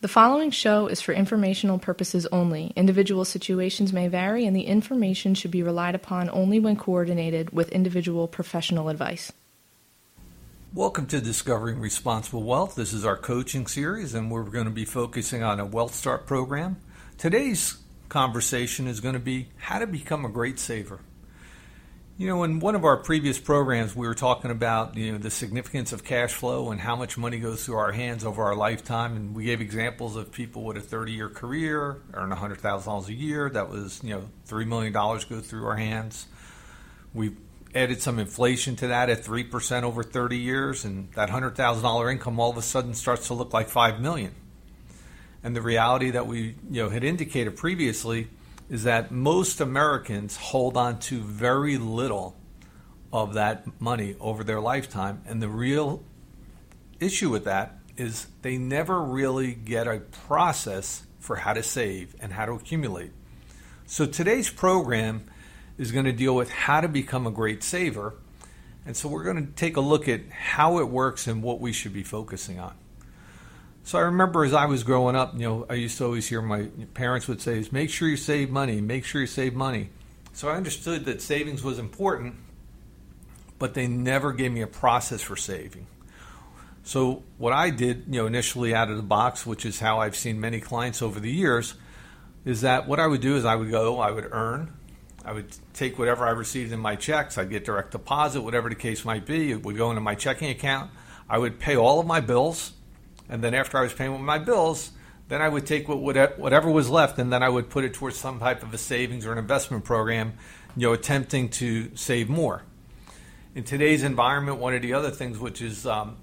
The following show is for informational purposes only. Individual situations may vary, and the information should be relied upon only when coordinated with individual professional advice. Welcome to Discovering Responsible Wealth. This is our coaching series, and we're going to be focusing on a Wealth Start program. Today's conversation is going to be how to become a great saver. You know, in one of our previous programs, we were talking about you know the significance of cash flow and how much money goes through our hands over our lifetime, and we gave examples of people with a 30-year career earn $100,000 a year. That was you know three million dollars go through our hands. We added some inflation to that at three percent over 30 years, and that $100,000 income all of a sudden starts to look like five million. And the reality that we you know had indicated previously is that most Americans hold on to very little of that money over their lifetime. And the real issue with that is they never really get a process for how to save and how to accumulate. So today's program is going to deal with how to become a great saver. And so we're going to take a look at how it works and what we should be focusing on. So I remember as I was growing up, you know, I used to always hear my parents would say, "Make sure you save money. Make sure you save money." So I understood that savings was important, but they never gave me a process for saving. So what I did, you know, initially out of the box, which is how I've seen many clients over the years, is that what I would do is I would go, I would earn, I would take whatever I received in my checks, I'd get direct deposit, whatever the case might be, it would go into my checking account. I would pay all of my bills and then after I was paying my bills, then I would take whatever was left and then I would put it towards some type of a savings or an investment program, you know, attempting to save more. In today's environment, one of the other things which is um,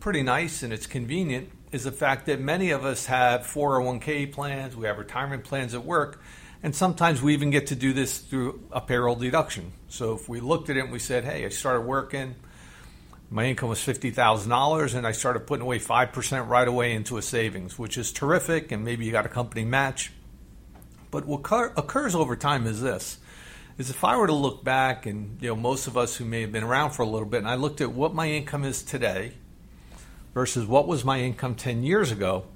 pretty nice and it's convenient is the fact that many of us have 401k plans, we have retirement plans at work, and sometimes we even get to do this through a payroll deduction. So if we looked at it and we said, hey, I started working – my income was $50,000 and I started putting away 5% right away into a savings, which is terrific. And maybe you got a company match. But what occurs over time is this is if I were to look back and you know most of us who may have been around for a little bit and I looked at what my income is today versus what was my income 10 years ago,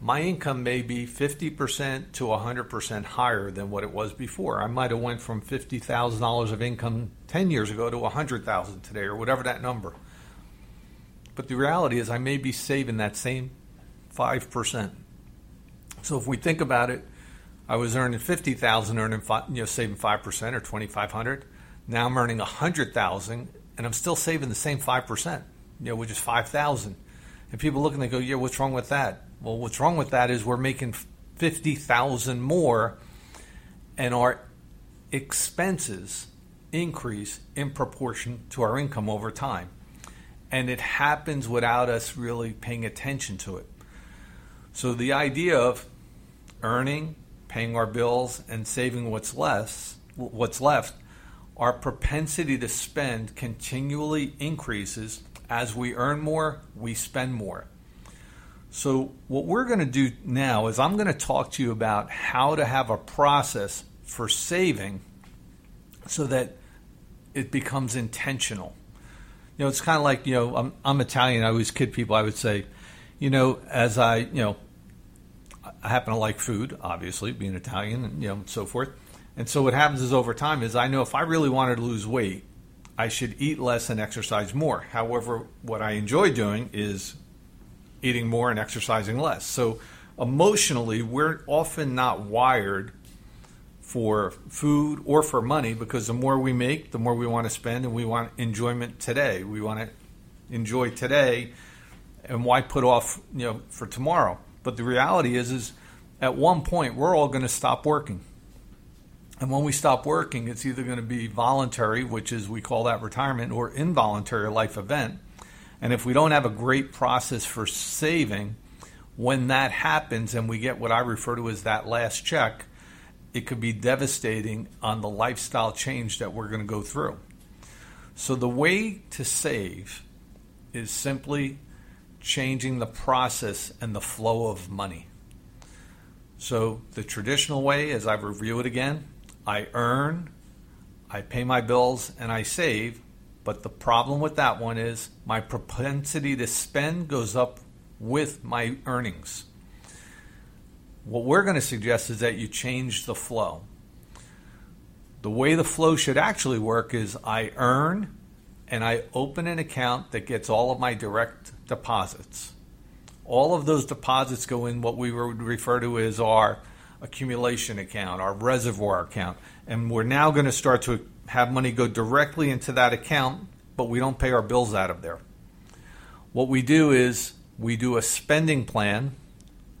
my income may be 50% to 100% higher than what it was before. I might have went from $50,000 of income 10 years ago to 100,000 today or whatever that number. But the reality is, I may be saving that same 5%. So if we think about it, I was earning 50,000 earning you know saving 5% or 2500. Now I'm earning 100,000 and I'm still saving the same 5%, you know, which is 5,000. And people look and they go, "Yeah, what's wrong with that?" Well, what's wrong with that is we're making 50,000 more and our expenses increase in proportion to our income over time and it happens without us really paying attention to it. So the idea of earning, paying our bills, and saving what's less, what's left, our propensity to spend continually increases as we earn more, we spend more. So what we're going to do now is I'm going to talk to you about how to have a process for saving so that it becomes intentional. You know, it's kind of like you know, I'm, I'm Italian. I always kid people. I would say, you know, as I you know, I happen to like food, obviously, being Italian, and you know, and so forth. And so what happens is over time is I know if I really wanted to lose weight, I should eat less and exercise more. However, what I enjoy doing is eating more and exercising less. So emotionally, we're often not wired for food or for money because the more we make, the more we want to spend, and we want enjoyment today. We want to enjoy today, and why put off you know for tomorrow? But the reality is, is at one point we're all going to stop working, and when we stop working, it's either going to be voluntary, which is we call that retirement, or involuntary life event. And if we don't have a great process for saving, when that happens and we get what I refer to as that last check it could be devastating on the lifestyle change that we're going to go through. So, the way to save is simply changing the process and the flow of money. So, the traditional way, as I review it again, I earn, I pay my bills, and I save. But the problem with that one is my propensity to spend goes up with my earnings. What we're going to suggest is that you change the flow. The way the flow should actually work is I earn and I open an account that gets all of my direct deposits. All of those deposits go in what we would refer to as our accumulation account, our reservoir account. And we're now going to start to have money go directly into that account, but we don't pay our bills out of there. What we do is we do a spending plan,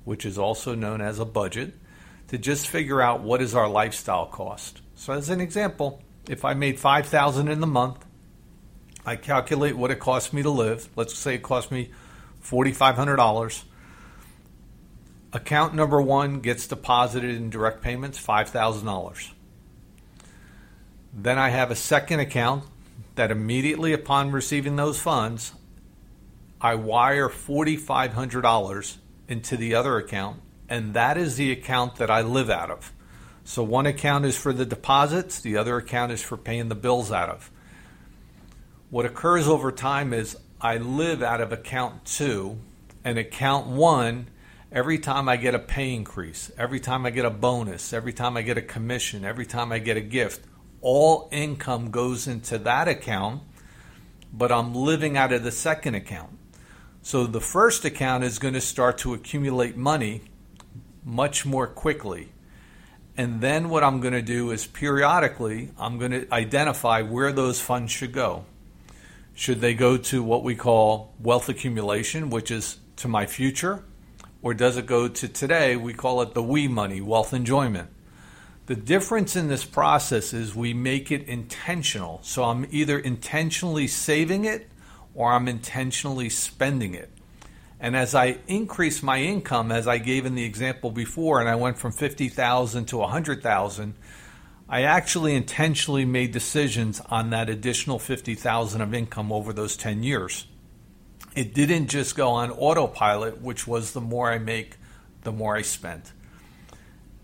which is also known as a budget, to just figure out what is our lifestyle cost. So as an example, if I made 5000 in the month, I calculate what it costs me to live. Let's say it costs me $4500 Account number one gets deposited in direct payments, $5,000. Then I have a second account that immediately upon receiving those funds, I wire $4,500 into the other account, and that is the account that I live out of. So one account is for the deposits, the other account is for paying the bills out of. What occurs over time is I live out of account two, and account one every time I get a pay increase, every time I get a bonus, every time I get a commission, every time I get a gift, all income goes into that account, but I'm living out of the second account. So the first account is going to start to accumulate money much more quickly. And then what I'm going to do is periodically, I'm going to identify where those funds should go. Should they go to what we call wealth accumulation, which is to my future? or does it go to today? We call it the we money, wealth enjoyment. The difference in this process is we make it intentional. So I'm either intentionally saving it or I'm intentionally spending it. And as I increase my income, as I gave in the example before, and I went from 50,000 to 100,000, I actually intentionally made decisions on that additional 50,000 of income over those 10 years. It didn't just go on autopilot, which was the more I make, the more I spent.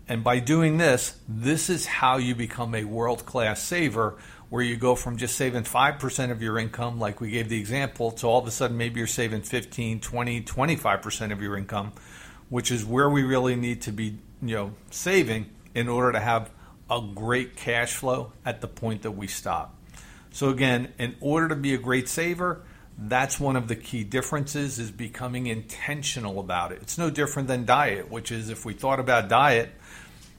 And by doing this, this is how you become a world class saver, where you go from just saving 5% of your income, like we gave the example, to all of a sudden maybe you're saving 15, 20, 25% of your income, which is where we really need to be, you know, saving in order to have a great cash flow at the point that we stop. So again, in order to be a great saver, that's one of the key differences is becoming intentional about it. It's no different than diet, which is if we thought about diet,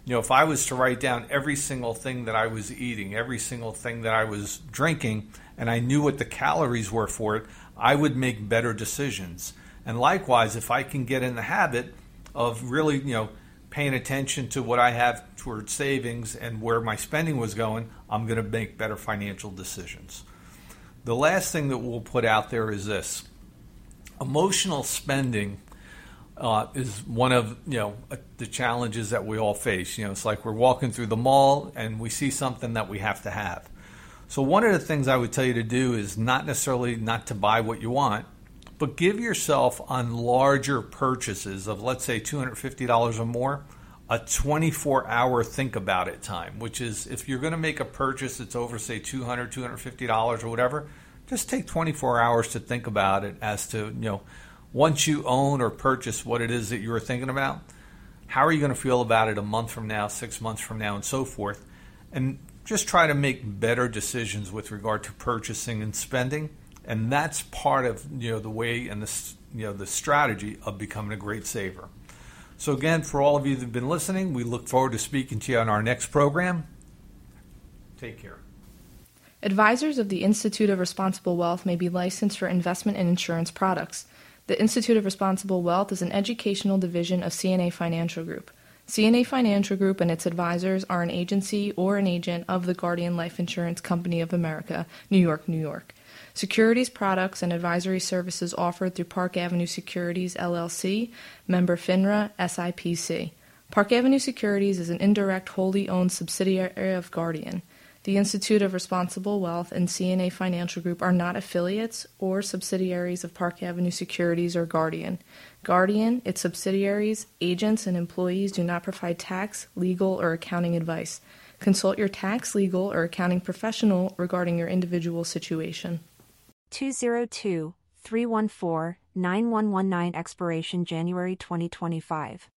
you know, if I was to write down every single thing that I was eating, every single thing that I was drinking, and I knew what the calories were for it, I would make better decisions. And likewise, if I can get in the habit of really, you know, paying attention to what I have towards savings and where my spending was going, I'm going to make better financial decisions. The last thing that we'll put out there is this emotional spending. Uh, is one of you know uh, the challenges that we all face. You know, it's like we're walking through the mall and we see something that we have to have. So one of the things I would tell you to do is not necessarily not to buy what you want, but give yourself on larger purchases of let's say $250 or more a 24 hour think about it time, which is if you're going to make a purchase that's over, say, $200, $250 or whatever, just take 24 hours to think about it as to, you know, once you own or purchase what it is that you were thinking about, how are you going to feel about it a month from now, six months from now, and so forth? And just try to make better decisions with regard to purchasing and spending. And that's part of, you know, the way and the, you know, the strategy of becoming a great saver. So, again, for all of you that have been listening, we look forward to speaking to you on our next program. Take care. Advisors of the Institute of Responsible Wealth may be licensed for investment and insurance products. The Institute of Responsible Wealth is an educational division of CNA Financial Group. CNA Financial Group and its advisors are an agency or an agent of the Guardian Life Insurance Company of America, New York, New York. Securities products and advisory services offered through Park Avenue Securities LLC, member FINRA, SIPC. Park Avenue Securities is an indirect wholly owned subsidiary of Guardian. The Institute of Responsible Wealth and CNA Financial Group are not affiliates or subsidiaries of Park Avenue Securities or Guardian. Guardian, its subsidiaries, agents, and employees do not provide tax, legal, or accounting advice. Consult your tax, legal, or accounting professional regarding your individual situation. 202 314 9119 expiration January 2025.